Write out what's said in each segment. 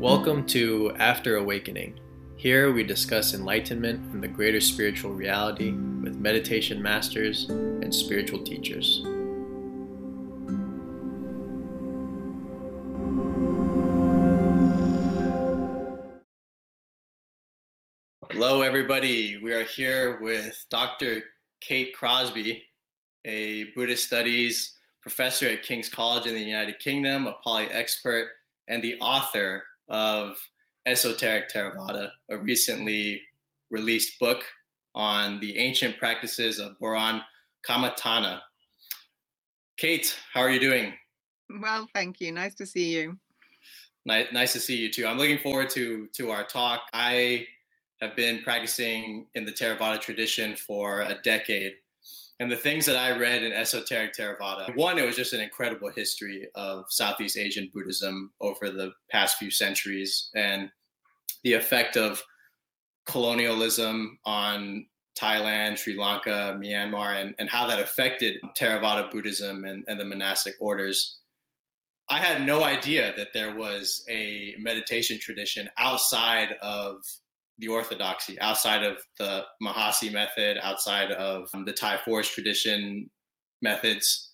Welcome to After Awakening. Here we discuss enlightenment and the greater spiritual reality with meditation masters and spiritual teachers. Hello, everybody. We are here with Dr. Kate Crosby, a Buddhist studies professor at King's College in the United Kingdom, a Pali expert, and the author of Esoteric Theravada, a recently released book on the ancient practices of Boran Kamatana. Kate, how are you doing? Well, thank you. Nice to see you. Nice, nice to see you too. I'm looking forward to to our talk. I have been practicing in the Theravada tradition for a decade. And the things that I read in Esoteric Theravada, one, it was just an incredible history of Southeast Asian Buddhism over the past few centuries and the effect of colonialism on Thailand, Sri Lanka, Myanmar, and, and how that affected Theravada Buddhism and, and the monastic orders. I had no idea that there was a meditation tradition outside of the orthodoxy outside of the Mahasi method, outside of um, the Thai forest tradition methods.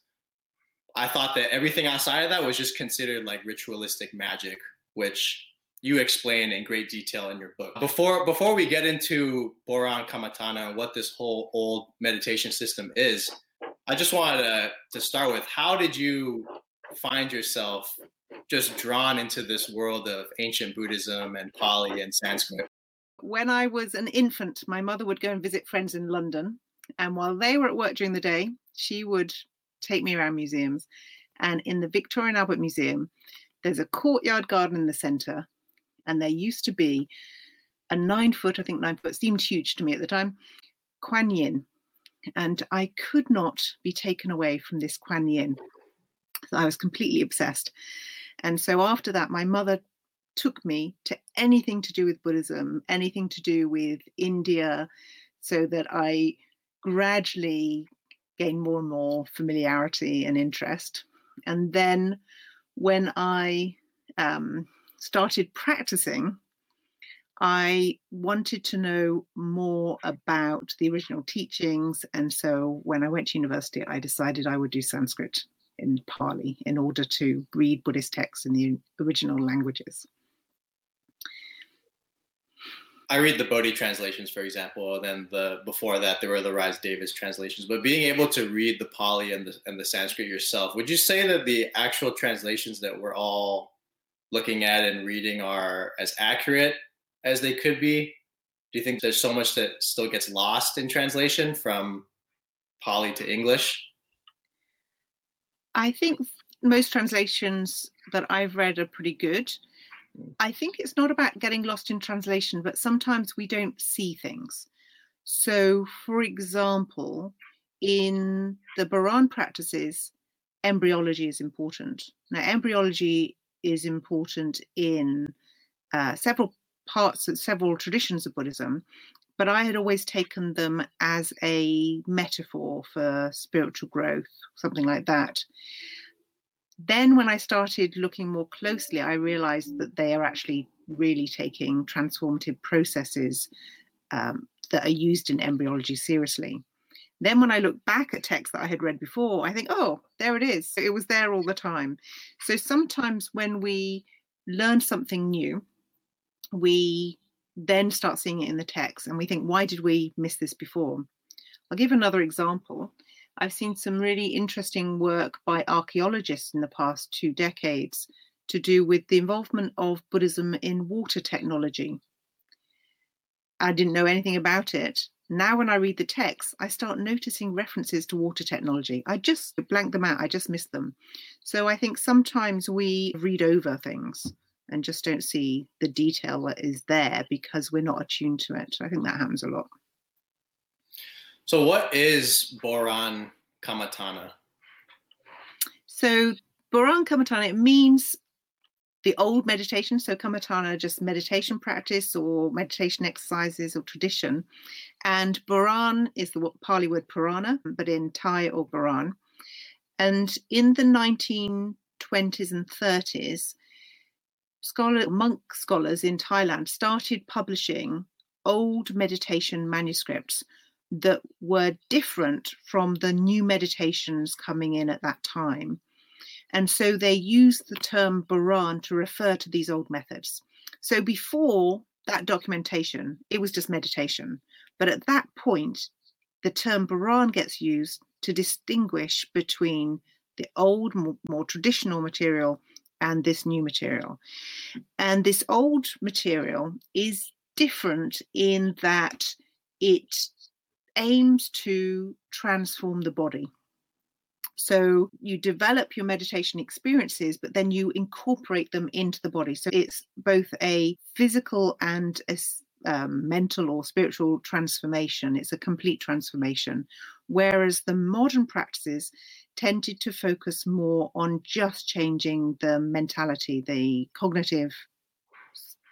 I thought that everything outside of that was just considered like ritualistic magic, which you explain in great detail in your book. Before before we get into Boran Kamatana and what this whole old meditation system is, I just wanted to, to start with how did you find yourself just drawn into this world of ancient Buddhism and Pali and Sanskrit? When I was an infant, my mother would go and visit friends in London. And while they were at work during the day, she would take me around museums. And in the Victoria and Albert Museum, there's a courtyard garden in the centre. And there used to be a nine foot, I think nine foot, seemed huge to me at the time, Kuan Yin. And I could not be taken away from this Kuan Yin. I was completely obsessed. And so after that, my mother took me to anything to do with Buddhism, anything to do with India, so that I gradually gained more and more familiarity and interest. And then when I um, started practicing, I wanted to know more about the original teachings. And so when I went to university, I decided I would do Sanskrit in Pali in order to read Buddhist texts in the original languages. I read the Bodhi translations, for example, and then the before that there were the Rhys Davids translations. But being able to read the Pali and the and the Sanskrit yourself, would you say that the actual translations that we're all looking at and reading are as accurate as they could be? Do you think there's so much that still gets lost in translation from Pali to English? I think most translations that I've read are pretty good. I think it's not about getting lost in translation, but sometimes we don't see things. So, for example, in the Boran practices, embryology is important. Now, embryology is important in uh, several parts of several traditions of Buddhism, but I had always taken them as a metaphor for spiritual growth, something like that then when I started looking more closely, I realized that they are actually really taking transformative processes um, that are used in embryology seriously. Then, when I look back at texts that I had read before, I think, oh, there it is. It was there all the time. So sometimes when we learn something new, we then start seeing it in the text and we think, why did we miss this before? I'll give another example. I've seen some really interesting work by archaeologists in the past two decades to do with the involvement of Buddhism in water technology. I didn't know anything about it. Now, when I read the text, I start noticing references to water technology. I just blank them out, I just miss them. So I think sometimes we read over things and just don't see the detail that is there because we're not attuned to it. I think that happens a lot. So, what is Boran Kamatana? So, Boran Kamatana, it means the old meditation. So, Kamatana, just meditation practice or meditation exercises or tradition. And Boran is the Pali word Purana, but in Thai or Boran. And in the 1920s and 30s, scholar monk scholars in Thailand started publishing old meditation manuscripts that were different from the new meditations coming in at that time. And so they used the term Boran to refer to these old methods. So before that documentation, it was just meditation. But at that point, the term Boran gets used to distinguish between the old, more, more traditional material and this new material. And this old material is different in that it aims to transform the body. So you develop your meditation experiences, but then you incorporate them into the body. So it's both a physical and a um, mental or spiritual transformation. It's a complete transformation. Whereas the modern practices tended to focus more on just changing the mentality, the cognitive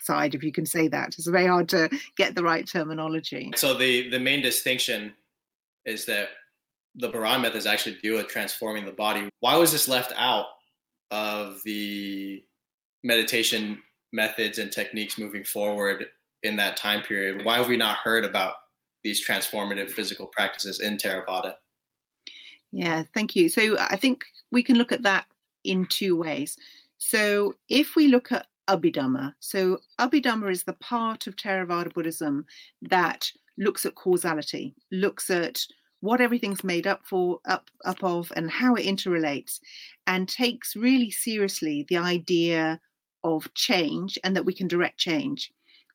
side, if you can say that. It's very hard to get the right terminology. So the the main distinction is that the Boran is actually do with transforming the body. Why was this left out of the meditation methods and techniques moving forward in that time period? Why have we not heard about these transformative physical practices in Theravada? Yeah, thank you. So I think we can look at that in two ways. So if we look at Abhidhamma, so Abhidhamma is the part of Theravada Buddhism that looks at causality, looks at what everything's made up for up up of and how it interrelates and takes really seriously the idea of change and that we can direct change.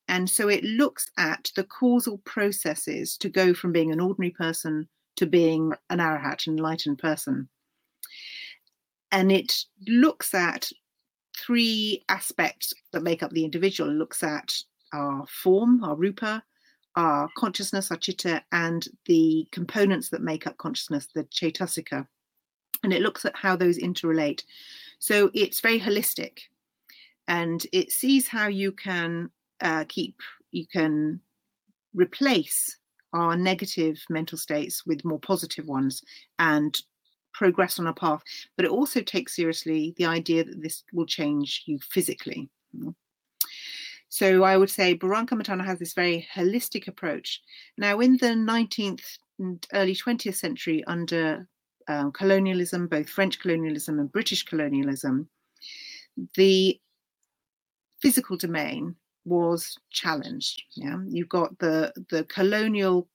And so it looks at the causal processes to go from being an ordinary person to being an arahat enlightened person. And it looks at three aspects that make up the individual looks at our form our rupa our consciousness, our chitta, and the components that make up consciousness, the chaitasika. And it looks at how those interrelate. So it's very holistic and it sees how you can uh, keep, you can replace our negative mental states with more positive ones and progress on a path. But it also takes seriously the idea that this will change you physically. So I would say Boran Kamatana has this very holistic approach. Now, in the 19th and early 20th century, under um, colonialism, both French colonialism and British colonialism, the physical domain was challenged. Yeah, you've got the the colonial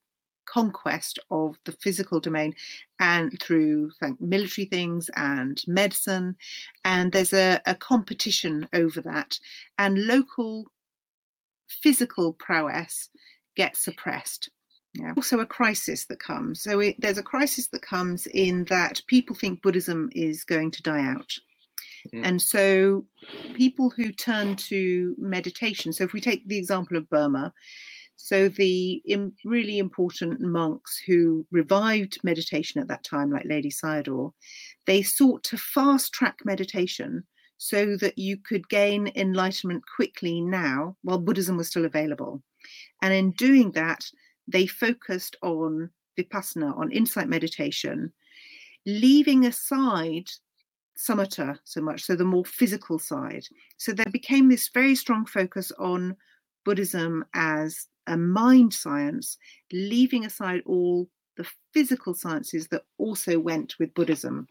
conquest of the physical domain and through like, military things and medicine and there's a, a competition over that and local physical prowess gets suppressed. Yeah. Also, a crisis that comes. So, it, there's a crisis that comes in that people think Buddhism is going to die out. Mm-hmm. And so, people who turn to meditation, so if we take the example of Burma, so the really important monks who revived meditation at that time, like Ledi Sayadaw, they sought to fast track meditation so that you could gain enlightenment quickly now while Buddhism was still available. And in doing that, they focused on vipassana, on insight meditation, leaving aside samatha so much, so the more physical side. So there became this very strong focus on Buddhism as a mind science, leaving aside all the physical sciences that also went with Buddhism.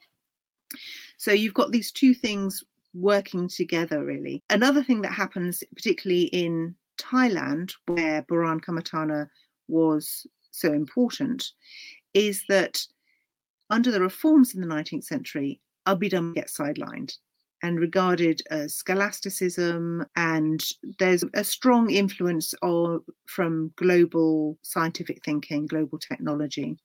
So you've got these two things working together really. Another thing that happens, particularly in Thailand, where Buran Kamatana was so important, is that under the reforms in the 19th century, Abhidhamma gets sidelined and regarded as scholasticism, and there's a strong influence of, from global scientific thinking, global technology.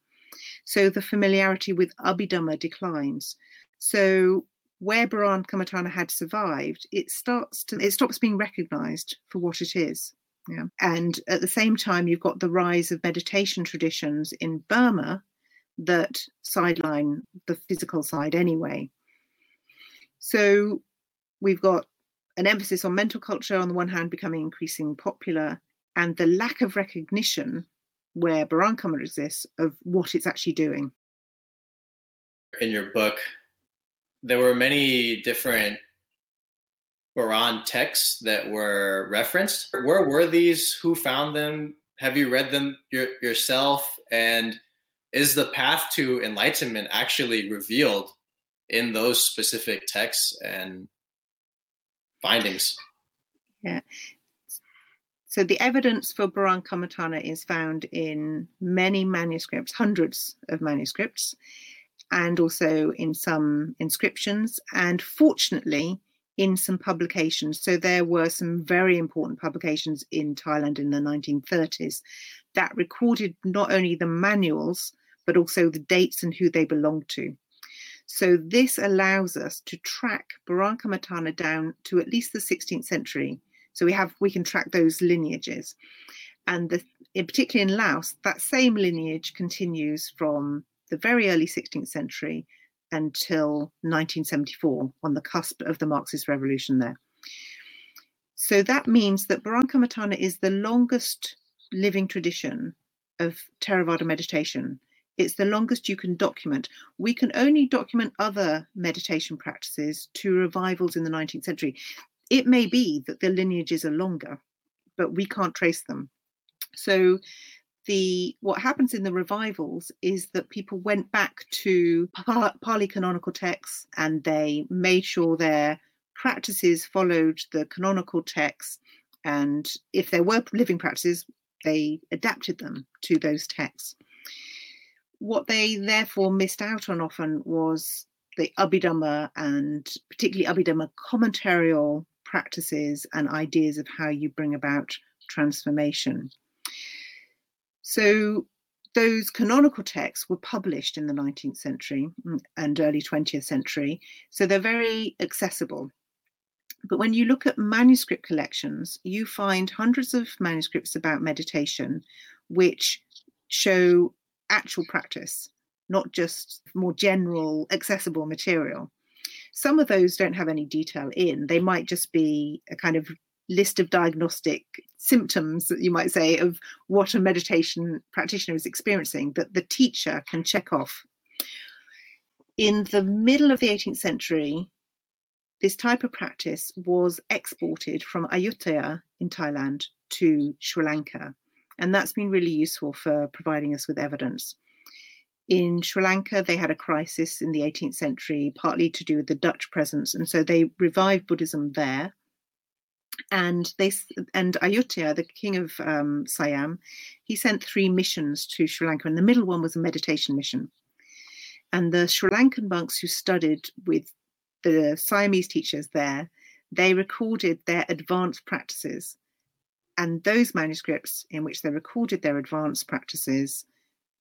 So the familiarity with Abhidhamma declines. So where Boran Kamatana had survived, it starts to it stops being recognized for what it is. Yeah. And at the same time, you've got the rise of meditation traditions in Burma that sideline the physical side anyway. So we've got an emphasis on mental culture on the one hand becoming increasingly popular, and the lack of recognition where Boran Kamatana exists of what it's actually doing. In your book, there were many different Buran texts that were referenced. Where were these? Who found them? Have you read them your, yourself? And is the path to enlightenment actually revealed in those specific texts and findings? Yeah. So the evidence for Baran Kamatana is found in many manuscripts, hundreds of manuscripts, and also in some inscriptions, and fortunately in some publications. So there were some very important publications in Thailand in the 1930s that recorded not only the manuals, but also the dates and who they belonged to. So this allows us to track Buran Kamatana down to at least the 16th century so we have we can track those lineages, and the, in particularly in Laos, that same lineage continues from the very early 16th century until 1974, on the cusp of the Marxist revolution there. So that means that Buran Kamatana is the longest living tradition of Theravada meditation. It's the longest you can document. We can only document other meditation practices to revivals in the 19th century it may be that the lineages are longer, but we can't trace them. So the what happens in the revivals is that people went back to Pali canonical texts and they made sure their practices followed the canonical texts, and if there were living practices, they adapted them to those texts. What they therefore missed out on often was the Abhidhamma and particularly Abhidhamma commentarial practices and ideas of how you bring about transformation. So, those canonical texts were published in the 19th century mm, and early 20th century, so they're very accessible. But when you look at manuscript collections, you find hundreds of manuscripts about meditation which show actual practice, not just more general, accessible material. Some of those don't have any detail in. They might just be a kind of list of diagnostic symptoms that you might say of what a meditation practitioner is experiencing that the teacher can check off. In the middle of the 18th century, this type of practice was exported from Ayutthaya in Thailand to Sri Lanka. And that's been really useful for providing us with evidence. In Sri Lanka, they had a crisis in the 18th century, partly to do with the Dutch presence, and so they revived Buddhism there. And they and Ayutthaya, the king of um, Siam, he sent three missions to Sri Lanka, and the middle one was a meditation mission. And the Sri Lankan monks who studied with the Siamese teachers there, they recorded their advanced practices. And those manuscripts in which they recorded their advanced practices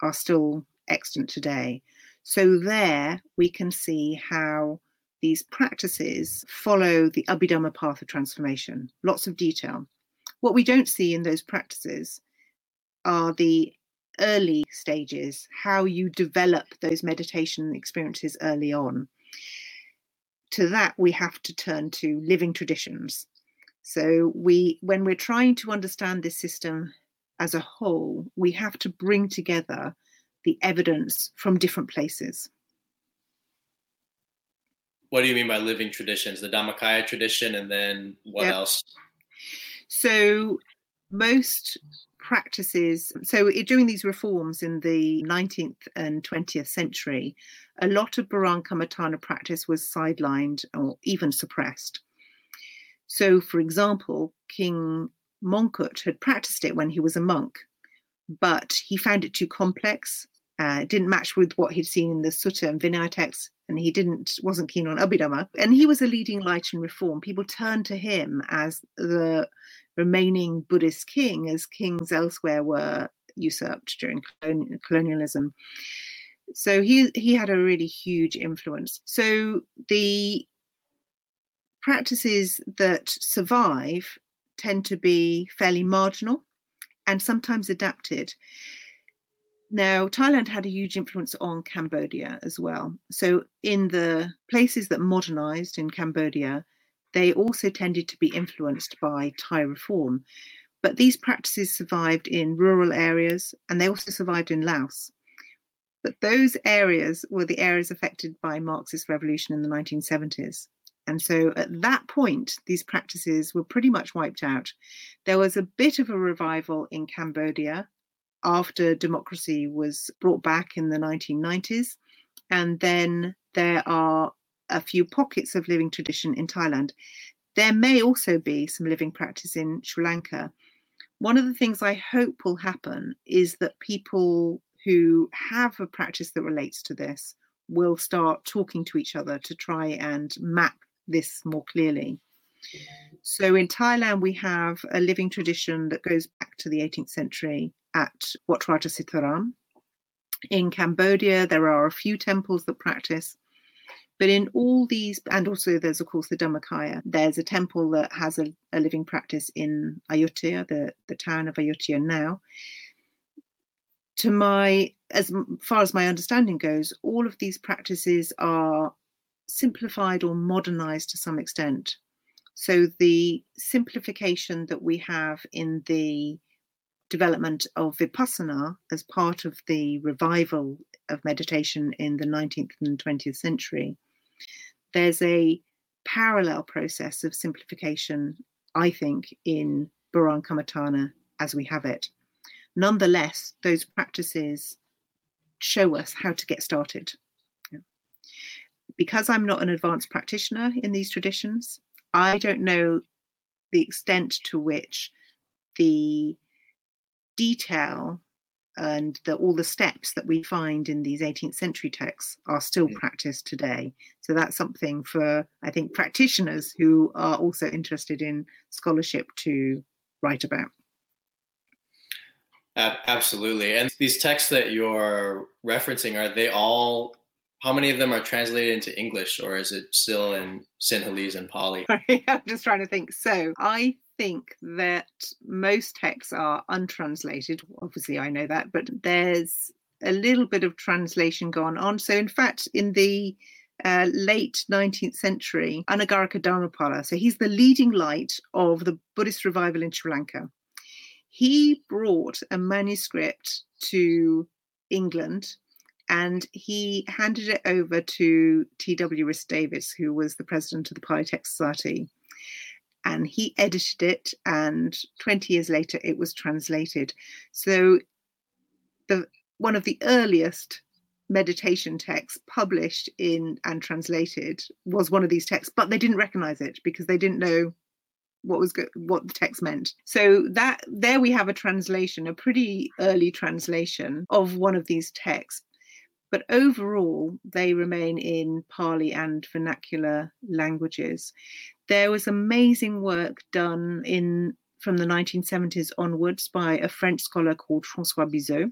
are still extant today. So there we can see how these practices follow the Abhidhamma path of transformation, lots of detail. What we don't see in those practices are the early stages, how you develop those meditation experiences early on. To that, we have to turn to living traditions. So we when we're trying to understand this system as a whole, we have to bring together the evidence from different places. What do you mean by living traditions? The Dhammakaya tradition, and then what yep. else? So, most practices, so during these reforms in the 19th and 20th century, a lot of Kamatana practice was sidelined or even suppressed. So, for example, King Mongkut had practiced it when he was a monk, but he found it too complex uh, didn't match with what he'd seen in the Sutta and Vinaya texts, and he didn't wasn't keen on Abhidhamma. And he was a leading light in reform. People turned to him as the remaining Buddhist king, as kings elsewhere were usurped during colonialism. So he he had a really huge influence. So the practices that survive tend to be fairly marginal and sometimes adapted. Now, Thailand had a huge influence on Cambodia as well. So, in the places that modernized in Cambodia, they also tended to be influenced by Thai reform. But these practices survived in rural areas and they also survived in Laos. But those areas were the areas affected by Marxist revolution in the 1970s. And so at that point, these practices were pretty much wiped out. There was a bit of a revival in Cambodia after democracy was brought back in the 1990s. And then there are a few pockets of living tradition in Thailand. There may also be some living practice in Sri Lanka. One of the things I hope will happen is that people who have a practice that relates to this will start talking to each other to try and map this more clearly. So in Thailand, we have a living tradition that goes back to the 18th century at Wat Sitharam. In Cambodia, there are a few temples that practice. But in all these, and also there's of course the Dhammakaya, there's a temple that has a, a living practice in Ayutthaya, the, the town of Ayutthaya now. To my, as far as my understanding goes, all of these practices are simplified or modernized to some extent. So the simplification that we have in the development of vipassana as part of the revival of meditation in the 19th and 20th century, there's a parallel process of simplification, I think, in Buron Kamatana as we have it. Nonetheless, those practices show us how to get started because I'm not an advanced practitioner in these traditions, I don't know the extent to which the detail and the, all the steps that we find in these 18th century texts are still mm. practiced today. So that's something for, I think, practitioners who are also interested in scholarship to write about. Absolutely. And these texts that you're referencing, are they all how many of them are translated into English, or is it still in Sinhalese and Pali? I'm just trying to think. So I think that most texts are untranslated. Obviously, I know that, but there's a little bit of translation gone on. So, in fact, in the uh, late 19th century, Anagarika Dharmapala, so he's the leading light of the Buddhist revival in Sri Lanka. He brought a manuscript to England and he handed it over to T.W. Rhys Davids, who was the president of the Pali Text Society. And he edited it, and 20 years later, it was translated. So, the one of the earliest meditation texts published in and translated was one of these texts, but they didn't recognize it because they didn't know what was go- what the text meant. So that there we have a translation, a pretty early translation of one of these texts but overall they remain in Pali and vernacular languages. There was amazing work done in from the 1970s onwards by a French scholar called Francois Bizot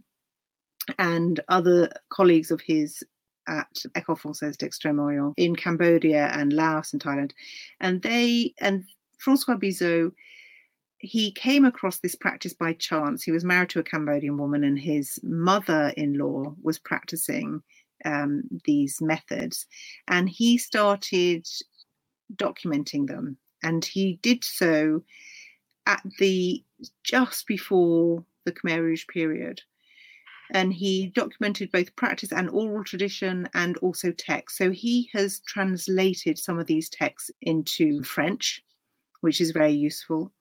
and other colleagues of his at École Française d'Extrême-Orient in Cambodia and Laos and Thailand. And they and Francois Bizot he came across this practice by chance. He was married to a Cambodian woman, and his mother in law was practicing um, these methods. And he started documenting them. And he did so at the just before the Khmer Rouge period. And he documented both practice and oral tradition and also text. So he has translated some of these texts into French, which is very useful.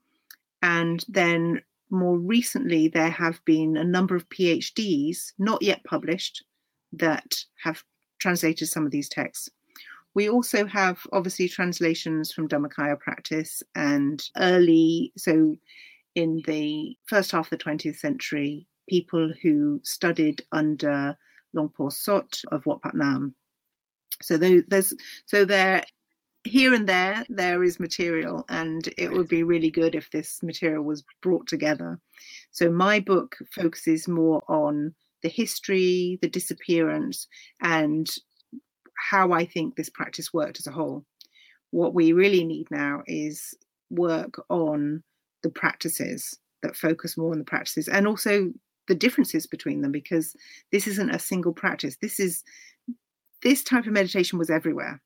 And then more recently, there have been a number of PhDs, not yet published, that have translated some of these texts. We also have obviously translations from Dhammakaya practice and early, so in the first half of the 20th century, people who studied under Longpo Sot of Wat Paknam. So there's so there here and there there is material and it would be really good if this material was brought together. So my book focuses more on the history the disappearance and how i think this practice worked as a whole. What we really need now is work on the practices that focus more on the practices and also the differences between them because this isn't a single practice. This is this type of meditation was everywhere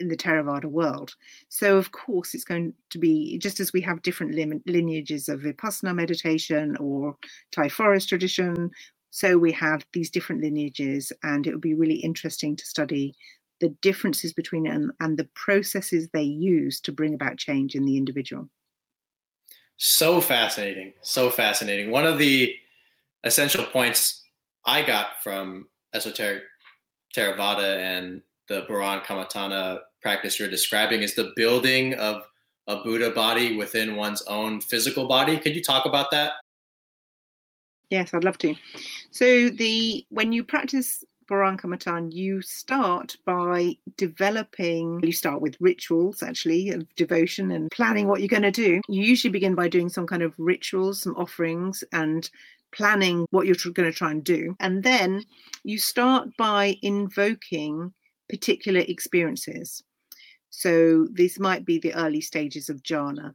in the Theravada world. So, of course, it's going to be just as we have different lineages of Vipassana meditation or Thai forest tradition. So, we have these different lineages, and it would be really interesting to study the differences between them, and the processes they use to bring about change in the individual. So fascinating. So fascinating. One of the essential points I got from esoteric Theravada and the Buran Kamatana practice you're describing is the building of a Buddha body within one's own physical body. Could you talk about that? Yes, I'd love to. So the when you practice Kamatana, you start by developing, you start with rituals actually of devotion and planning what you're going to do. You usually begin by doing some kind of rituals, some offerings, and planning what you're going to try and do. And then you start by invoking particular experiences. So this might be the early stages of jhana.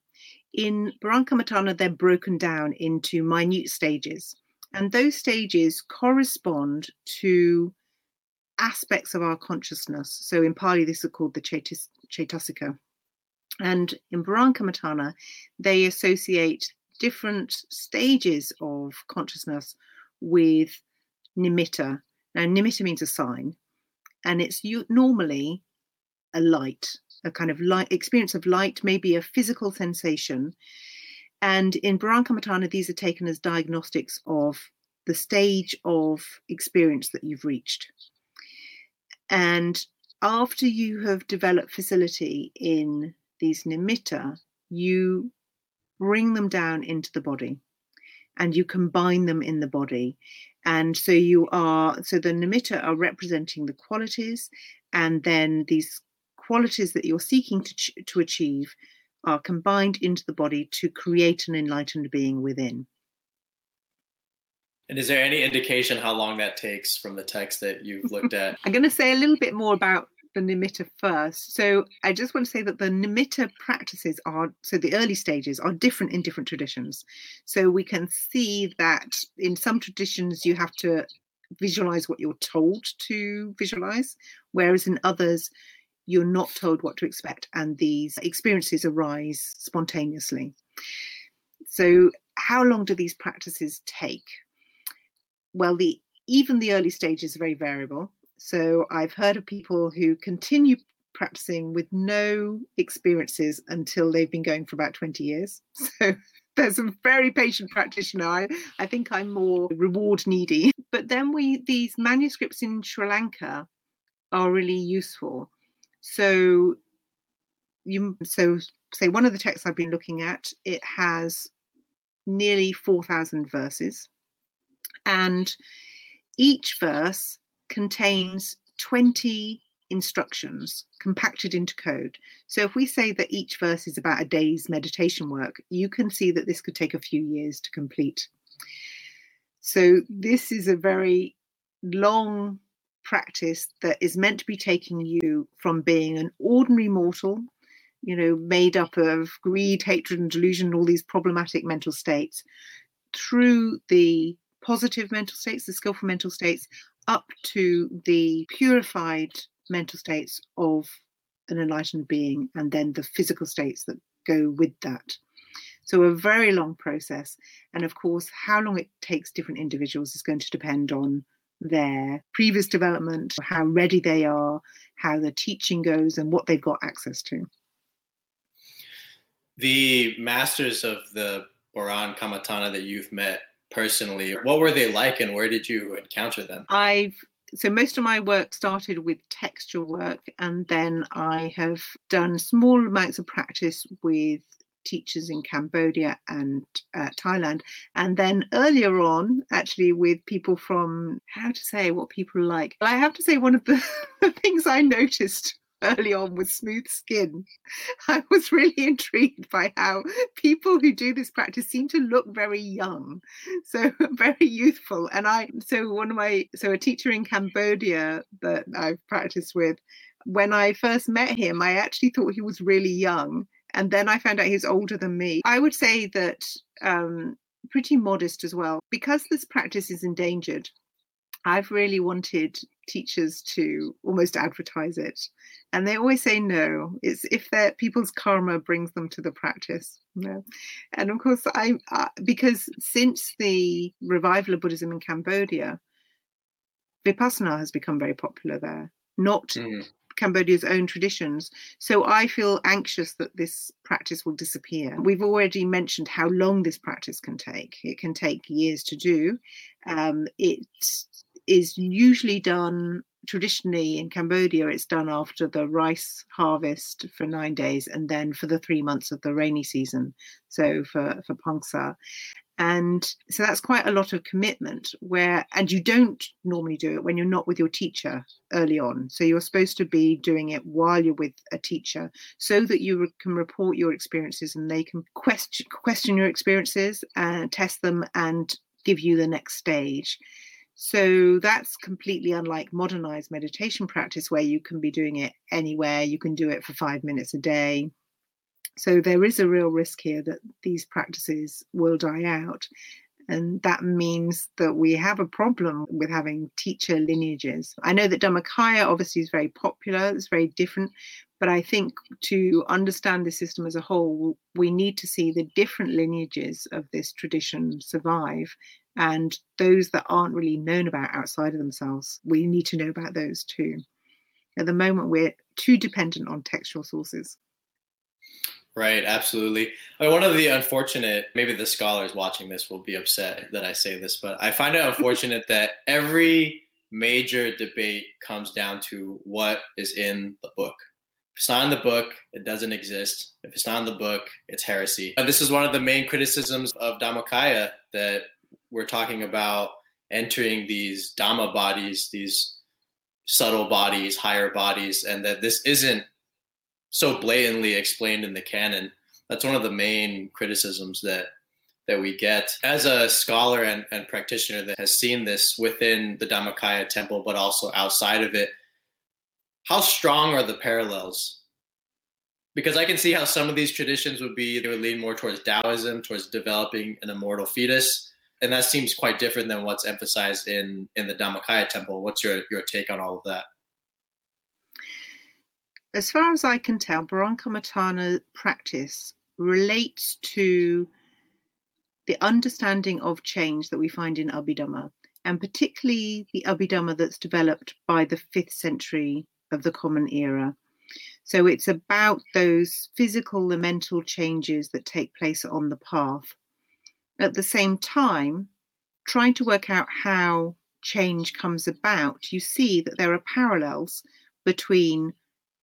In Buran they're broken down into minute stages. And those stages correspond to aspects of our consciousness. So in Pali, this is called the Chetas, Chetasika. And in Buran they associate different stages of consciousness with nimitta. Now, nimitta means a sign, and it's normally a light, a kind of light experience of light, maybe a physical sensation. And in Buran these are taken as diagnostics of the stage of experience that you've reached. And after you have developed facility in these nimitta, you bring them down into the body and you combine them in the body. And so you are, so the nimitta are representing the qualities, and then these qualities that you're seeking to, to achieve are combined into the body to create an enlightened being within. And is there any indication how long that takes from the text that you've looked at? I'm going to say a little bit more about the nimitta first. So I just want to say that the nimitta practices are so the early stages are different in different traditions. So we can see that in some traditions you have to visualize what you're told to visualize, whereas in others you're not told what to expect and these experiences arise spontaneously. So how long do these practices take? well, the even the early stages are very variable. So I've heard of people who continue practicing with no experiences until they've been going for about 20 years. So there's a very patient practitioner. I, I think I'm more reward needy. But then we these manuscripts in Sri Lanka are really useful. So you so say one of the texts I've been looking at, it has nearly 4,000 verses and each verse contains 20 instructions compacted into code. So if we say that each verse is about a day's meditation work, you can see that this could take a few years to complete. So this is a very long practice that is meant to be taking you from being an ordinary mortal, you know, made up of greed, hatred, and delusion, all these problematic mental states, through the positive mental states, the skillful mental states, up to the purified mental states of an enlightened being, and then the physical states that go with that. So, a very long process. And of course, how long it takes different individuals is going to depend on their previous development, how ready they are, how the teaching goes, and what they've got access to. The masters of the Buran Kamatana that you've met, personally. What were they like and where did you encounter them? I've so most of my work started with textual work and then I have done small amounts of practice with teachers in Cambodia and uh, Thailand. And then earlier on, actually, with people from how to say what people like. I have to say, one of the things I noticed early on with smooth skin. I was really intrigued by how people who do this practice seem to look very young, so very youthful. And I, so one of my, so a teacher in Cambodia that I've practiced with, when I first met him, I actually thought he was really young. And then I found out he's older than me. I would say that um, pretty modest as well. Because this practice is endangered, I've really wanted teachers to almost advertise it and they always say no it's if their people's karma brings them to the practice no and of course i uh, because since the revival of buddhism in cambodia vipassana has become very popular there not mm. Cambodia's own traditions. So I feel anxious that this practice will disappear. We've already mentioned how long this practice can take. It can take years to do. Um, it is usually done traditionally in Cambodia, it's done after the rice harvest for nine days and then for the three months of the rainy season. So for, for Pongsa and so that's quite a lot of commitment where and you don't normally do it when you're not with your teacher early on. So you're supposed to be doing it while you're with a teacher so that you can report your experiences and they can question question your experiences and test them and give you the next stage. So that's completely unlike modernized meditation practice where you can be doing it anywhere. You can do it for 5 minutes a day so there is a real risk here that these practices will die out. And that means that we have a problem with having teacher lineages. I know that Dhammakaya obviously is very popular, it's very different, but I think to understand the system as a whole, we need to see the different lineages of this tradition survive. And those that aren't really known about outside of themselves, we need to know about those too. At the moment, we're too dependent on textual sources. Right, absolutely. I mean, one of the unfortunate, maybe the scholars watching this will be upset that I say this, but I find it unfortunate that every major debate comes down to what is in the book. If it's not in the book, it doesn't exist. If it's not in the book, it's heresy. And this is one of the main criticisms of Dhammakaya that we're talking about entering these Dhamma bodies, these subtle bodies, higher bodies, and that this isn't so blatantly explained in the canon. That's one of the main criticisms that that we get as a scholar and, and practitioner that has seen this within the Dhammakaya temple, but also outside of it. How strong are the parallels? Because I can see how some of these traditions would be they would lean more towards Taoism, towards developing an immortal fetus, and that seems quite different than what's emphasized in in the Dhammakaya temple. What's your your take on all of that? As far as I can tell, Baronkamatana practice relates to the understanding of change that we find in Abhidhamma, and particularly the Abhidhamma that's developed by the fifth century of the Common Era. So it's about those physical and mental changes that take place on the path. At the same time, trying to work out how change comes about, you see that there are parallels between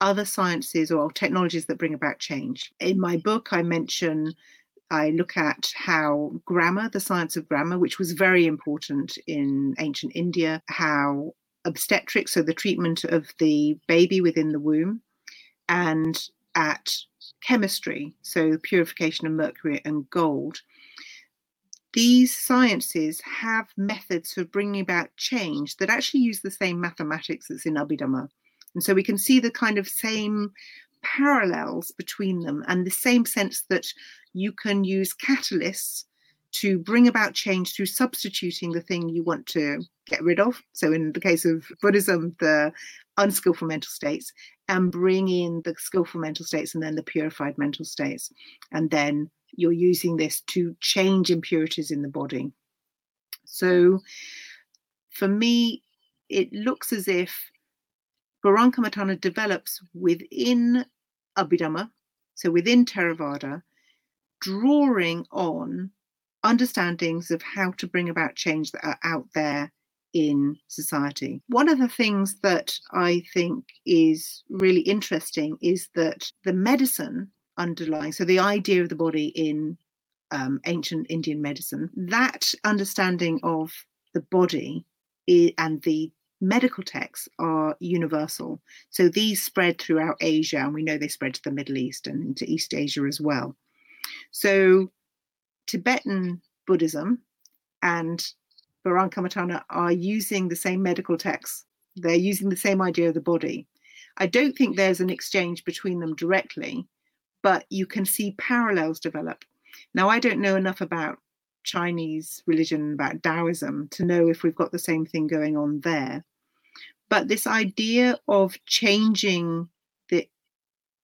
other sciences or technologies that bring about change. In my book, I mention I look at how grammar, the science of grammar, which was very important in ancient India, how obstetrics, so the treatment of the baby within the womb, and at chemistry, so purification of mercury and gold. These sciences have methods for bringing about change that actually use the same mathematics that's in Abhidhamma. And so we can see the kind of same parallels between them and the same sense that you can use catalysts to bring about change through substituting the thing you want to get rid of. So, in the case of Buddhism, the unskillful mental states, and bring in the skillful mental states and then the purified mental states. And then you're using this to change impurities in the body. So, for me, it looks as if Baronkamatana develops within Abhidhamma, so within Theravada, drawing on understandings of how to bring about change that are out there in society. One of the things that I think is really interesting is that the medicine underlying, so the idea of the body in um, ancient Indian medicine, that understanding of the body and the medical texts are universal. So these spread throughout Asia, and we know they spread to the Middle East and into East Asia as well. So Tibetan Buddhism and Baronkamatana are using the same medical texts. They're using the same idea of the body. I don't think there's an exchange between them directly, but you can see parallels develop. Now, I don't know enough about Chinese religion, about Taoism, to know if we've got the same thing going on there. But this idea of changing the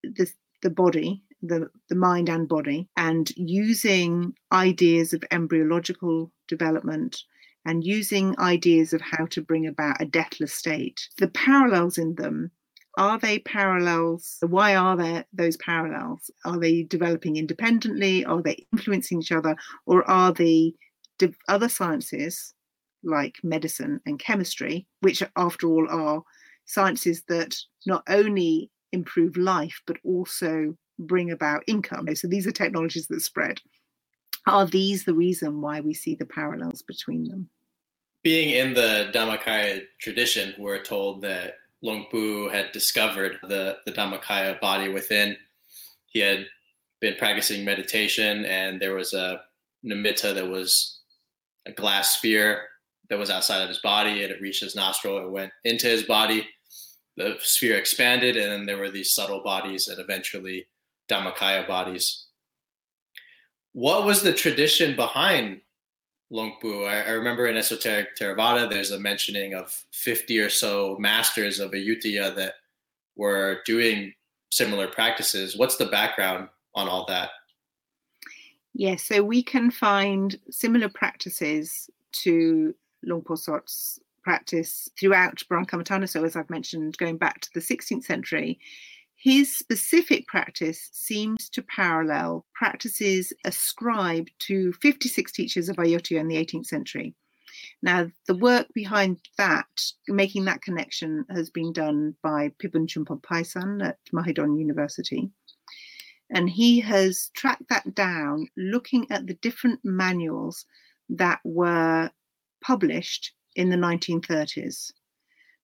the, the body, the, the mind and body, and using ideas of embryological development and using ideas of how to bring about a deathless state, the parallels in them are they parallels? Why are there those parallels? Are they developing independently? Are they influencing each other? Or are the other sciences like medicine and chemistry, which after all are sciences that not only improve life but also bring about income? So these are technologies that spread. Are these the reason why we see the parallels between them? Being in the Dhammakaya tradition, we're told that Luang Pu had discovered the, the Dhammakaya body within. He had been practicing meditation, and there was a nimitta that was a glass sphere that was outside of his body, and it reached his nostril. It went into his body. The sphere expanded, and then there were these subtle bodies, and eventually Dhammakaya bodies. What was the tradition behind Luang Pu. I, I, remember in Esoteric Theravada, there's a mentioning of 50 or so masters of Ayutthaya that were doing similar practices. What's the background on all that? Yes, so we can find similar practices to Luang Por Sot's practice throughout Barankamatana. So, as I've mentioned, going back to the 16th century, his specific practice seems to parallel practices ascribed to 56 teachers of Ayutthaya in the 18th century. Now, the work behind that, making that connection, has been done by Phibul Choompolpaisal at Mahidol University. And he has tracked that down, looking at the different manuals that were published in the 1930s.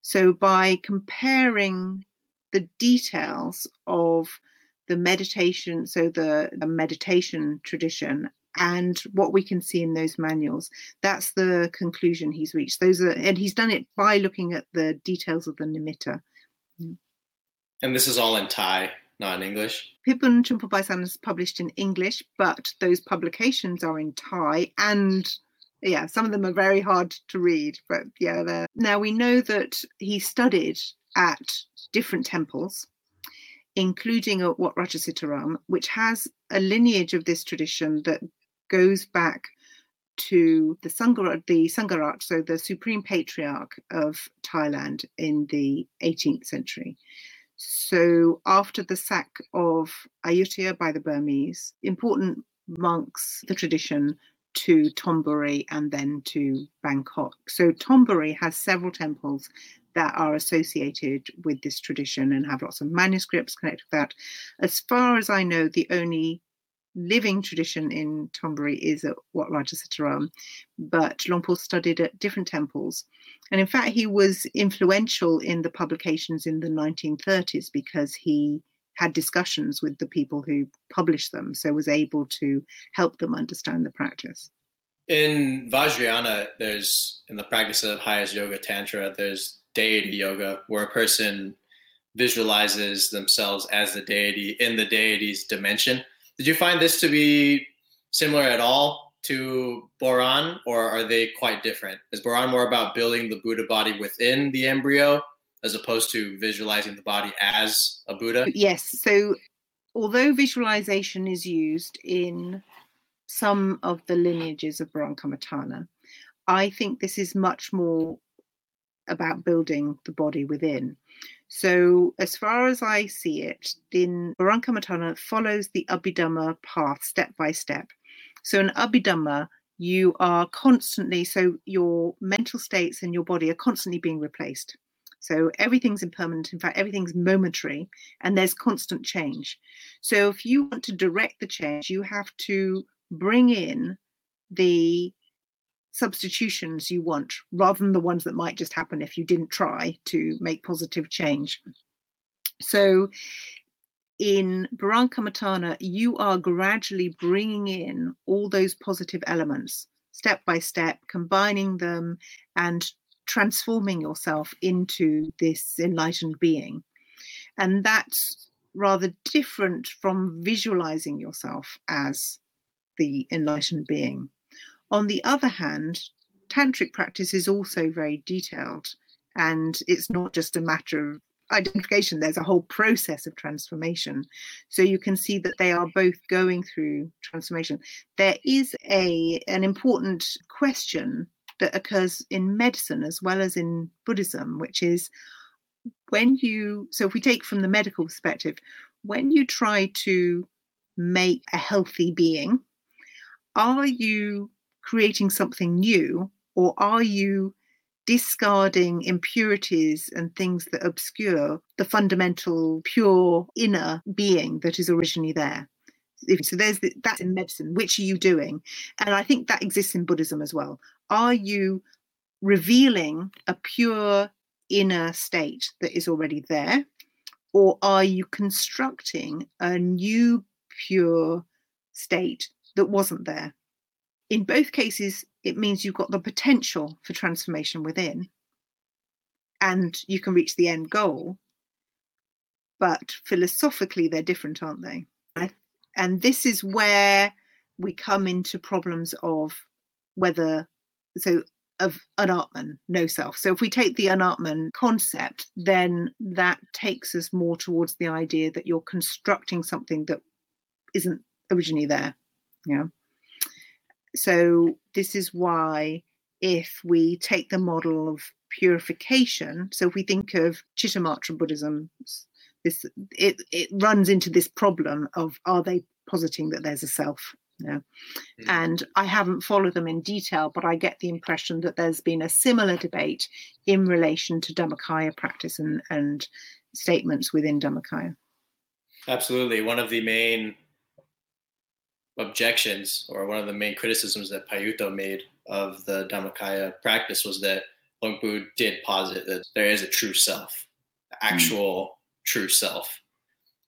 So, by comparing the details of the meditation, so the, the meditation tradition and what we can see in those manuals that's the conclusion he's reached. Those are and he's done it by looking at the details of the nimitta. And this is all in thai not in english? Phibul Chumpon is published in english but those publications are in thai and yeah some of them are very hard to read but yeah they're... now we know that he studied at different temples, including at Wat Rajasitaram, which has a lineage of this tradition that goes back to the Sangharat, the Sangharat, so the supreme patriarch of Thailand in the 18th century. So after the sack of Ayutthaya by the Burmese, important monks, the tradition to Thonburi and then to Bangkok. So Thonburi has several temples that are associated with this tradition and have lots of manuscripts connected with that. As far as I know, the only living tradition in Thonburi is at Wat Rajasitaram, but Luang studied at different temples. And in fact, he was influential in the publications in the 1930s because he had discussions with the people who published them, so was able to help them understand the practice. In Vajrayana, there's in the practice of highest yoga tantra, there's deity yoga, where a person visualizes themselves as the deity in the deity's dimension. Did you find this to be similar at all to Boran, or are they quite different? Is Boran more about building the Buddha body within the embryo as opposed to visualizing the body as a Buddha? Yes. So, although visualization is used in some of the lineages of Barankamatana, I think this is much more about building the body within. So, as far as I see it, then Barankamatana follows the Abhidhamma path step by step. So, in Abhidhamma, you are constantly, so your mental states and your body are constantly being replaced. So, everything's impermanent. In fact, everything's momentary and there's constant change. So, if you want to direct the change, you have to bring in the substitutions you want rather than the ones that might just happen if you didn't try to make positive change. So in Barankamatana, you are gradually bringing in all those positive elements step by step, combining them and transforming yourself into this enlightened being. And that's rather different from visualizing yourself as the enlightened being. On the other hand, tantric practice is also very detailed, and it's not just a matter of identification there's a whole process of transformation so you can see that they are both going through transformation there is a an important question that occurs in medicine as well as in buddhism which is when you, so if we take from the medical perspective, when you try to make a healthy being, are you creating something new or are you discarding impurities and things that obscure the fundamental pure inner being that is originally there? So there's the, that's in medicine which are you doing? And i think that exists in buddhism as well are you revealing a pure inner state that is already there or are you constructing a new pure state that wasn't there in both cases, it means you've got the potential for transformation within and you can reach the end goal. But philosophically, they're different, aren't they? And this is where we come into problems of whether, so of anatman, no self. So if we take the anatman concept, then that takes us more towards the idea that you're constructing something that isn't originally there. Yeah so this is why if we take the model of purification so if we think of chittamatra buddhism this it, it runs into this problem of are they positing that there's a self Mm. And I haven't followed them in detail, but I get the impression that there's been a similar debate in relation to Dhammakaya practice and, and statements within Dhammakaya. Absolutely. One of the main objections or one of the main criticisms that Payutto made of the Dhammakaya practice was that Luang Pu did posit that there is a true self, actual mm. true self.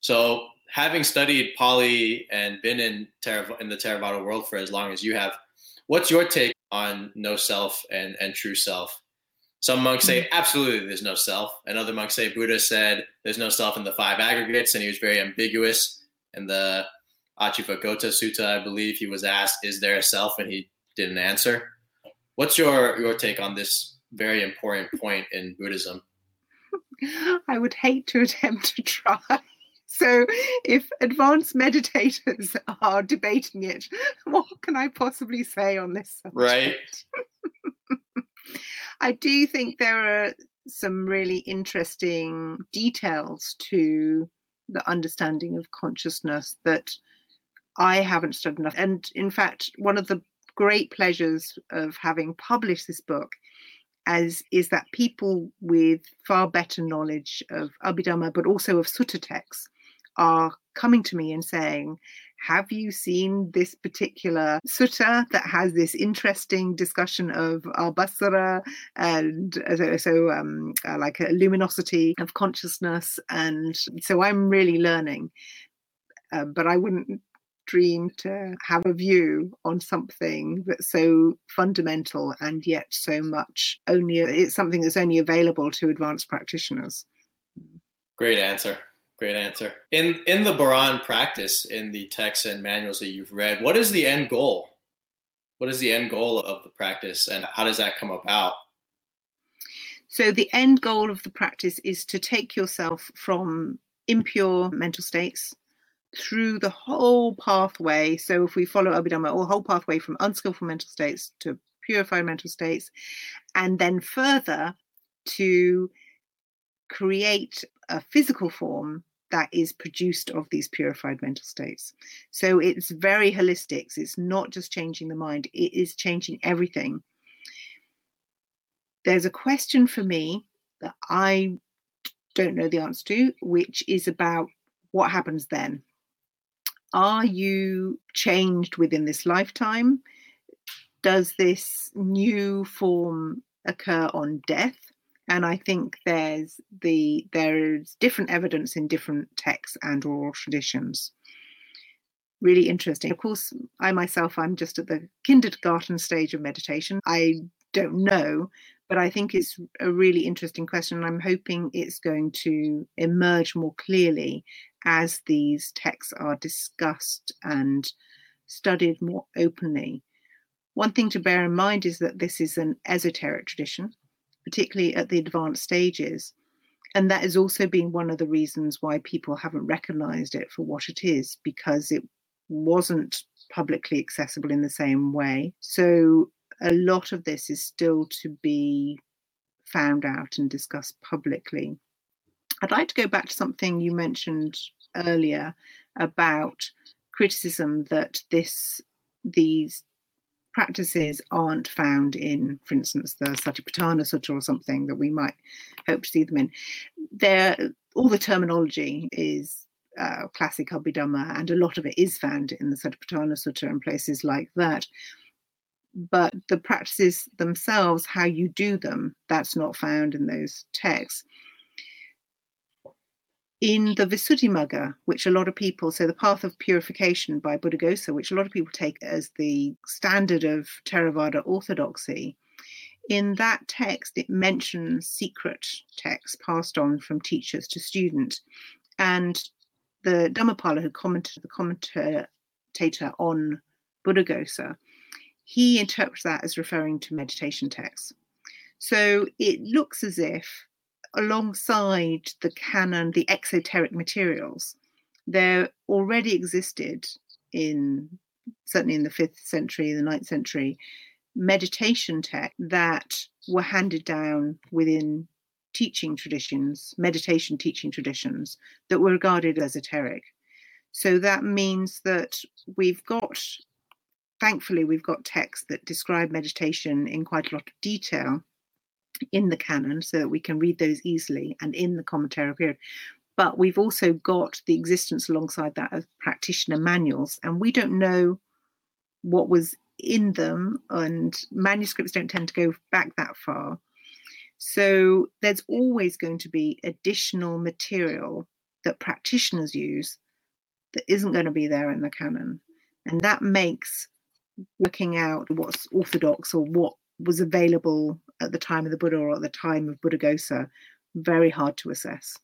So having studied Pali and been in, Theravada, in the Theravada world for as long as you have, what's your take on no self and, and true self? Some monks say hmm. absolutely there's no self, and other monks say Buddha said there's no self in the five aggregates, and he was very ambiguous in the Aggivacchagotta Sutta, I believe he was asked, "Is there a self?" and he didn't answer. What's your your take on this very important point in Buddhism? I would hate to attempt to try. So, if advanced meditators are debating it, what can I possibly say on this subject? Right. I do think there are some really interesting details to the understanding of consciousness that I haven't studied enough. And in fact, one of the great pleasures of having published this book as is that people with far better knowledge of Abhidhamma, but also of sutta texts, are coming to me and saying, have you seen this particular sutta that has this interesting discussion of pabhassara and uh, so, so um, uh, like a luminosity of consciousness? And so i'm really learning uh, but i wouldn't dream to have a view on something that's so fundamental and yet so much only it's something that's only available to advanced practitioners. Great answer great answer. In in the Baran practice in the texts and manuals that you've read what is the end goal? What is the end goal of the practice and how does that come about? So the end goal of the practice is to take yourself from impure mental states through the whole pathway. So if we follow Abhidhamma, or whole pathway from unskillful mental states to purified mental states, and then further to create a physical form that is produced of these purified mental states. So it's very holistic. It's not just changing the mind, it is changing everything. There's a question for me that I don't know the answer to, which is about what happens then are you changed within this lifetime? Does this new form occur on death? And I think there's the there's different evidence in different texts and oral traditions. Really interesting. Of course, I myself I'm just at the kindergarten stage of meditation. I don't know, but I think it's a really interesting question. And I'm hoping it's going to emerge more clearly as these texts are discussed and studied more openly. One thing to bear in mind is that this is an esoteric tradition, particularly at the advanced stages. And that has also been one of the reasons why people haven't recognized it for what it is, because it wasn't publicly accessible in the same way. So a lot of this is still to be found out and discussed publicly. I'd like to go back to something you mentioned earlier about criticism that this these practices aren't found in, for instance, the Satipatthana Sutta or something that we might hope to see them in. There, all the terminology is uh, classic Abhidhamma, and a lot of it is found in the Satipatthana Sutta and places like that. But the practices themselves, how you do them, that's not found in those texts in the Visuddhimagga, which a lot of people, so the path of purification by Buddhaghosa, which a lot of people take as the standard of Theravada orthodoxy, in that text it mentions secret texts passed on from teachers to students. And the Dhammapala, who commented the commentator on Buddhaghosa, he interprets that as referring to meditation texts. So it looks as if alongside the canon, the exoteric materials, there already existed in certainly in the fifth century, the ninth century, meditation texts that were handed down within teaching traditions, meditation teaching traditions that were regarded as esoteric. So that means that we've got, thankfully, we've got texts that describe meditation in quite a lot of detail in the canon so that we can read those easily and in the commentary period. But we've also got the existence alongside that of practitioner manuals, and we don't know what was in them, and manuscripts don't tend to go back that far. So there's always going to be additional material that practitioners use that isn't going to be there in the canon. And that makes working out what's orthodox or what was available at the time of the Buddha or at the time of Buddhaghosa very hard to assess.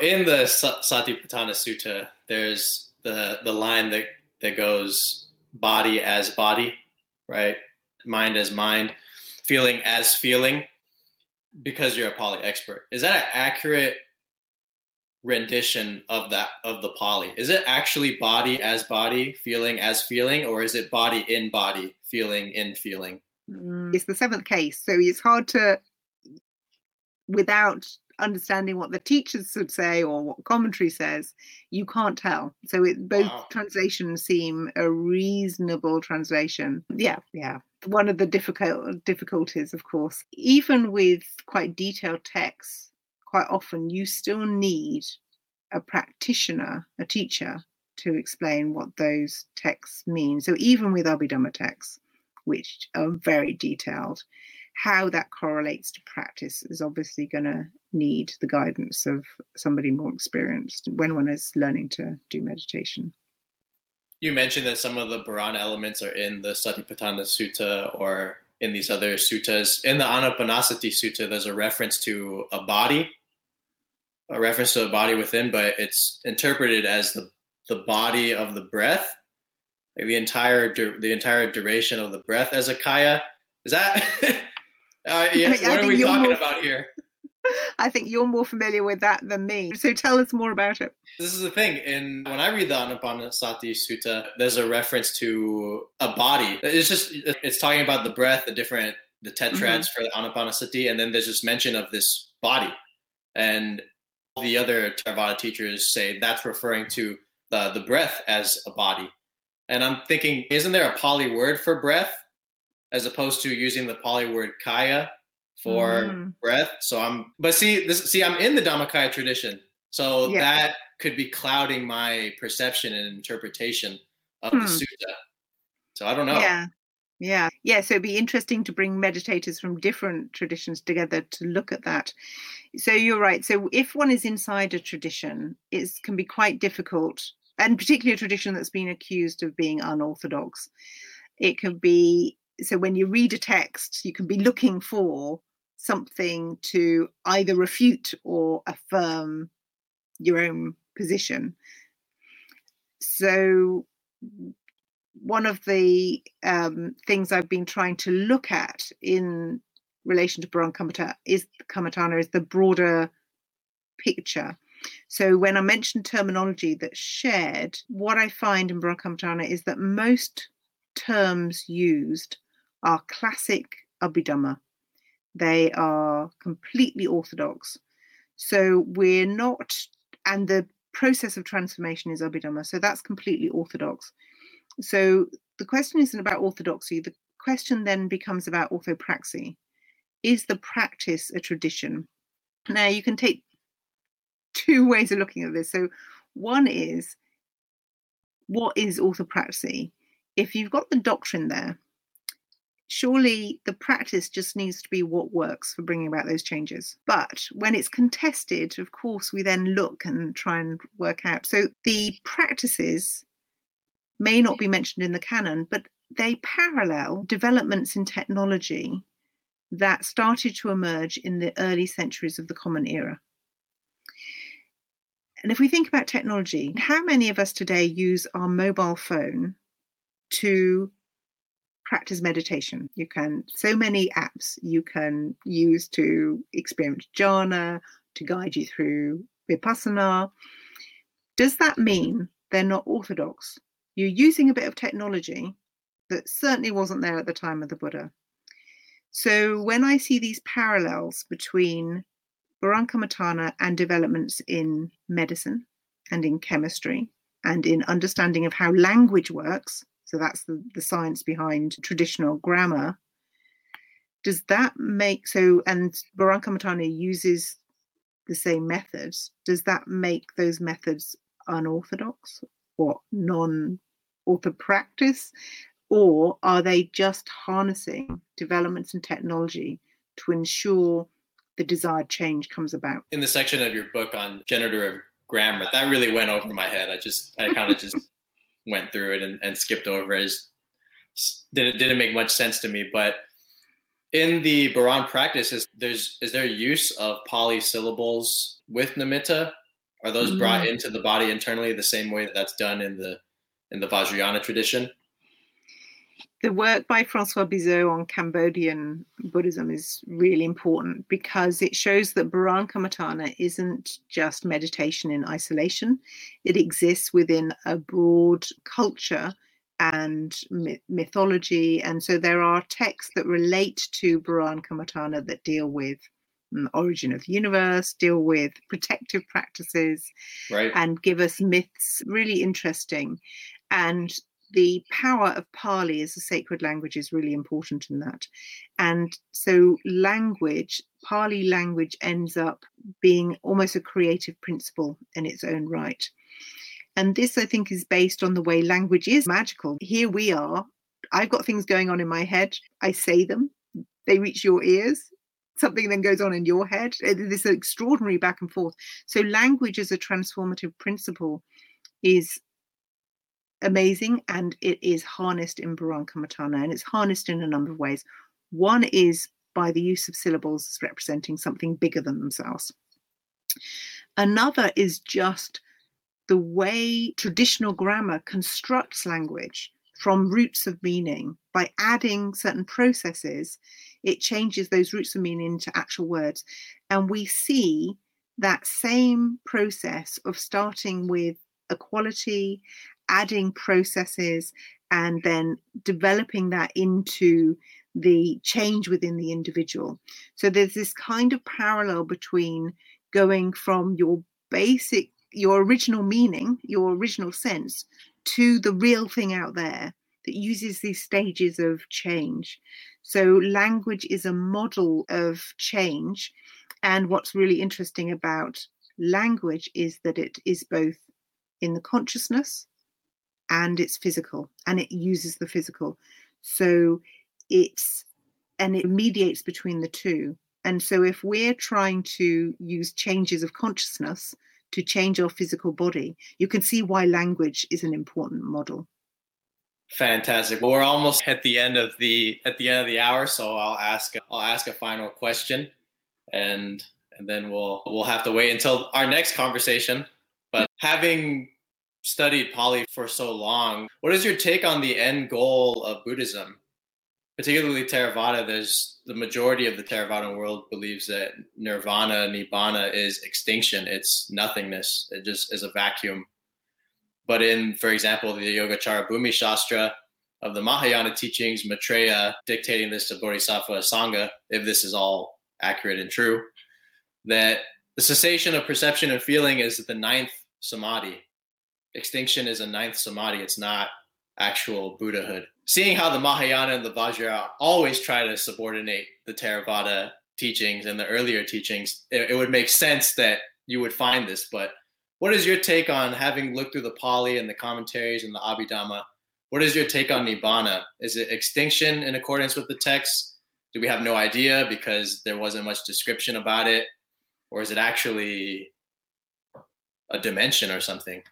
In the Satipatthana Sutta, there's the the line that that goes body as body, right? Mind as mind, feeling as feeling, because you're a Pali expert. Is that an accurate rendition of that of the Pali? Is it actually body as body, feeling as feeling, or is it body in body, feeling in feeling? Mm. It's the seventh case, so it's hard to, without understanding what the teachers would say or what commentary says, you can't tell. So it, both wow. translations seem a reasonable translation. Yeah, yeah. One of the difficult difficulties, of course, even with quite detailed texts, quite often you still need a practitioner, a teacher, to explain what those texts mean. So even with Abhidhamma texts, which are very detailed. How that correlates to practice is obviously going to need the guidance of somebody more experienced when one is learning to do meditation. You mentioned that some of the Bharana elements are in the Satipatthana Sutta or in these other suttas. In the Anapanasati Sutta, there's a reference to a body, a reference to a body within, but it's interpreted as the, the body of the breath like the entire the entire duration of the breath as a kaya. Is that? uh, yes. what are we talking more, about here? I think you're more familiar with that than me. So tell us more about it. This is the thing. In when I read the Anapanasati Sutta, there's a reference to a body. It's just it's talking about the breath, the different the tetrads mm-hmm. for the Anapanasati, and then there's just mention of this body. And the other Theravada teachers say that's referring to the, the breath as a body. And I'm thinking, isn't there a Pali word for breath as opposed to using the Pali word kaya for mm. breath? So I'm, but see, this, see, I'm in the Dhammakaya tradition. So yeah. that could be clouding my perception and interpretation of hmm. the sutta. So I don't know. Yeah. Yeah. Yeah. So it'd be interesting to bring meditators from different traditions together to look at that. So you're right. So if one is inside a tradition, it can be quite difficult and particularly a tradition that's been accused of being unorthodox. It can be so when you read a text, you can be looking for something to either refute or affirm your own position. So, one of the um, things I've been trying to look at in relation to Baron Kammatana is Kammatana is the broader picture so when I mention terminology that's shared, what I find in Barankamatana is that most terms used are classic Abhidhamma. They are completely orthodox. So we're not, and the process of transformation is Abhidhamma. So that's completely orthodox. So the question isn't about orthodoxy. The question then becomes about orthopraxy. Is the practice a tradition? Now you can take two ways of looking at this. So one is what is orthopraxy? If you've got the doctrine there, surely the practice just needs to be what works for bringing about those changes. But when it's contested, of course, we then look and try and work out. So the practices may not be mentioned in the canon, but they parallel developments in technology that started to emerge in the early centuries of the Common Era. And if we think about technology, how many of us today use our mobile phone to practice meditation? You can, so many apps you can use to experience jhana, to guide you through vipassana. Does that mean they're not orthodox? You're using a bit of technology that certainly wasn't there at the time of the Buddha. So when I see these parallels between Barankamatana and developments in medicine and in chemistry and in understanding of how language works. So that's the, the science behind traditional grammar. Does that make so? And Barankamatana uses the same methods. Does that make those methods unorthodox or non author orthopractice? Or are they just harnessing developments in technology to ensure the desired change comes about. In the section of your book on generative grammar, that really went over my head. I just, I kind of just went through it and, and skipped over it. didn't didn't make much sense to me. But in the Baran practice, is there's is there use of polysyllables with nimitta? Are those brought mm. into the body internally the same way that that's done in the in the Vajrayana tradition? The work by Francois Bizot on Cambodian Buddhism is really important because it shows that Barankamatana isn't just meditation in isolation. It exists within a broad culture and mythology. And so there are texts that relate to Barankamatana that deal with the origin of the universe, deal with protective practices, right. and give us myths. Really interesting. And the power of Pali as a sacred language is really important in that. And so, language, Pali language, ends up being almost a creative principle in its own right. And this, I think, is based on the way language is magical. Here we are. I've got things going on in my head. I say them, they reach your ears. Something then goes on in your head. Eh, this extraordinary back and forth. So, language as a transformative principle is amazing and it is harnessed in Barankamatana and it's harnessed in a number of ways. One is by the use of syllables representing something bigger than themselves. Another is just the way traditional grammar constructs language from roots of meaning by adding certain processes it changes those roots of meaning into actual words and we see that same process of starting with equality adding processes and then developing that into the change within the individual. So there's this kind of parallel between going from your basic, your original meaning, your original sense, to the real thing out there that uses these stages of change. So language is a model of change. And what's really interesting about language is that it is both in the consciousness and it's physical and it uses the physical. So it's and it mediates between the two. And so if we're trying to use changes of consciousness to change our physical body, you can see why language is an important model. Fantastic. Well, we're almost at the end of the at the end of the hour, so I'll ask I'll ask a final question, and and then we'll we'll have to wait until our next conversation. But having studied Pali for so long, what is your take on the end goal of Buddhism? Particularly Theravada, there's the majority of the Theravada world believes that nirvana, nibbana is extinction, it's nothingness, it just is a vacuum. But in, for example, the Yogacara Bhumi Shastra of the Mahayana teachings, Maitreya dictating this to Bodhisattva Asanga, if this is all accurate and true, that the cessation of perception and feeling is the ninth samadhi. Extinction is a ninth samadhi. It's not actual Buddhahood. Seeing how the Mahayana and the Vajra always try to subordinate the Theravada teachings and the earlier teachings, it, it would make sense that you would find this. But what is your take on having looked through the Pali and the commentaries and the Abhidhamma? What is your take on Nibbana? Is it extinction in accordance with the text? Do we have no idea because there wasn't much description about it? Or is it actually a dimension or something?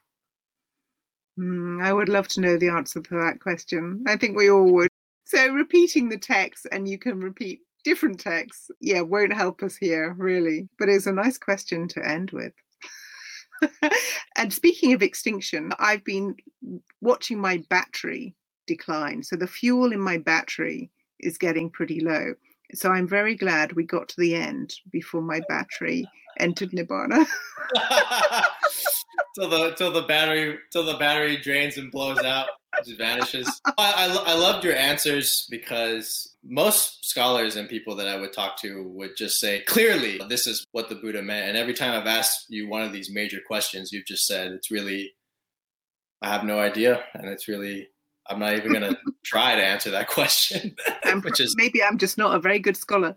Mm, I would love to know the answer to that question. I think we all would. So, repeating the text, and you can repeat different texts, yeah, won't help us here, really. But it's a nice question to end with. and speaking of extinction, I've been watching my battery decline. So, the fuel in my battery is getting pretty low. So, I'm very glad we got to the end before my battery entered Nibbana. till the till the battery till the battery drains and blows out, just vanishes. I, I, I loved your answers because most scholars and people that I would talk to would just say clearly this is what the Buddha meant. And every time I've asked you one of these major questions, you've just said it's really I have no idea, and it's really I'm not even going to try to answer that question. which is maybe I'm just not a very good scholar.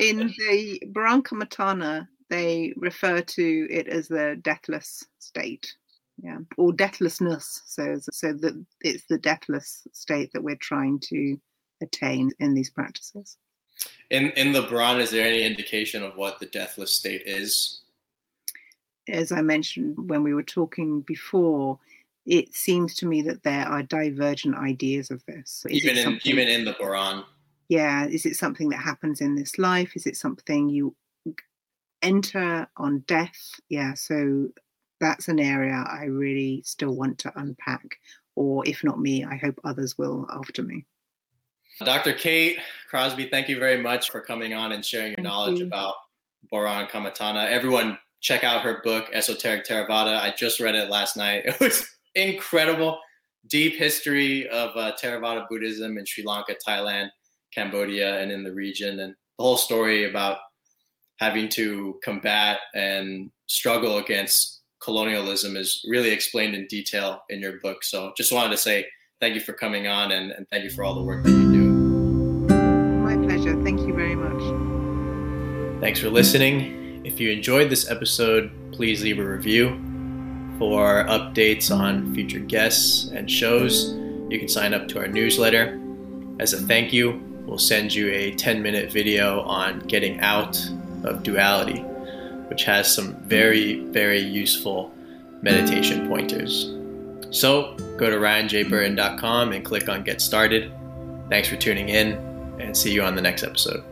In the Barankamatana, they refer to it as the deathless state. Yeah. Or deathlessness so so that it's the deathless state that we're trying to attain in these practices. In in the Baran, is there any indication of what the deathless state is? As i mentioned when we were talking before it seems to me that there are divergent ideas of this. Is even in even in the Baran. yeah. Is it something that happens in this life? Is it something you enter on death. Yeah so that's an area i really still want to unpack or if not me i hope others will after me. Dr kate crosby thank you very much for coming on and sharing your thank knowledge you. about Barankamatana everyone check out her book esoteric theravada. I just read it last night. It was incredible. Deep history of uh, theravada buddhism in sri lanka thailand cambodia and in the region and the whole story about having to combat and struggle against colonialism is really explained in detail in your book. So just wanted to say thank you for coming on and, and thank you for all the work that you do. My pleasure. Thank you very much. Thanks for listening. If you enjoyed this episode, please leave a review. For updates on future guests and shows, you can sign up to our newsletter. As a thank you, we'll send you a 10 minute video on getting out of duality, which has some very, very useful meditation pointers. So go to ryanjburton.com and click on Get Started. Thanks for tuning in, and see you on the next episode.